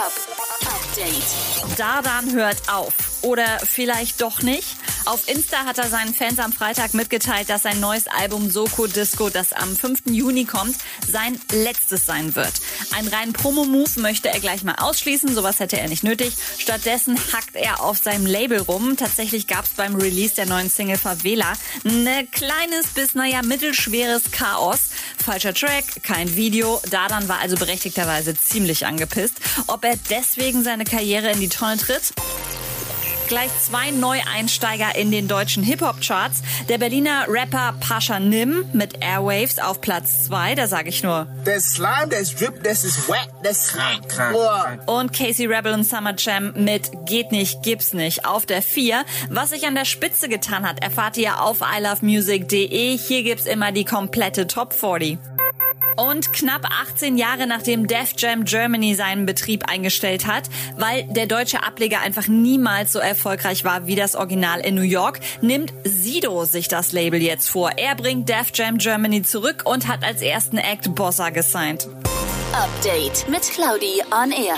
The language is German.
Hip-Hop Update. Dardan hört auf. Oder vielleicht doch nicht? Auf Insta hat er seinen Fans am Freitag mitgeteilt, dass sein neues Album Soko Disco, das am 5. Juni kommt, sein letztes sein wird. Einen reinen Promo-Move möchte er gleich mal ausschließen, sowas hätte er nicht nötig. Stattdessen hackt er auf seinem Label rum. Tatsächlich gab es beim Release der neuen Single Favela ein kleines bis naja mittelschweres Chaos. Falscher Track, kein Video. Dardan war also berechtigterweise ziemlich angepisst. Ob er deswegen seine Karriere in die Tonne tritt? Gleich zwei Neueinsteiger in den deutschen Hip-Hop-Charts. Der Berliner Rapper Pascha Nim mit Airwaves auf Platz zwei. da sage ich nur. There's slime, there's drip, there's is wet, there's slime. Und Casey Rebel und Summer Jam mit Geht nicht, gibt's nicht auf der vier. Was sich an der Spitze getan hat, erfahrt ihr auf ilovemusic.de. Hier gibt's immer die komplette Top 40. Und knapp 18 Jahre nachdem Def Jam Germany seinen Betrieb eingestellt hat, weil der deutsche Ableger einfach niemals so erfolgreich war wie das Original in New York, nimmt Sido sich das Label jetzt vor. Er bringt Def Jam Germany zurück und hat als ersten Act Bossa gesigned. Update mit Claudi on Air.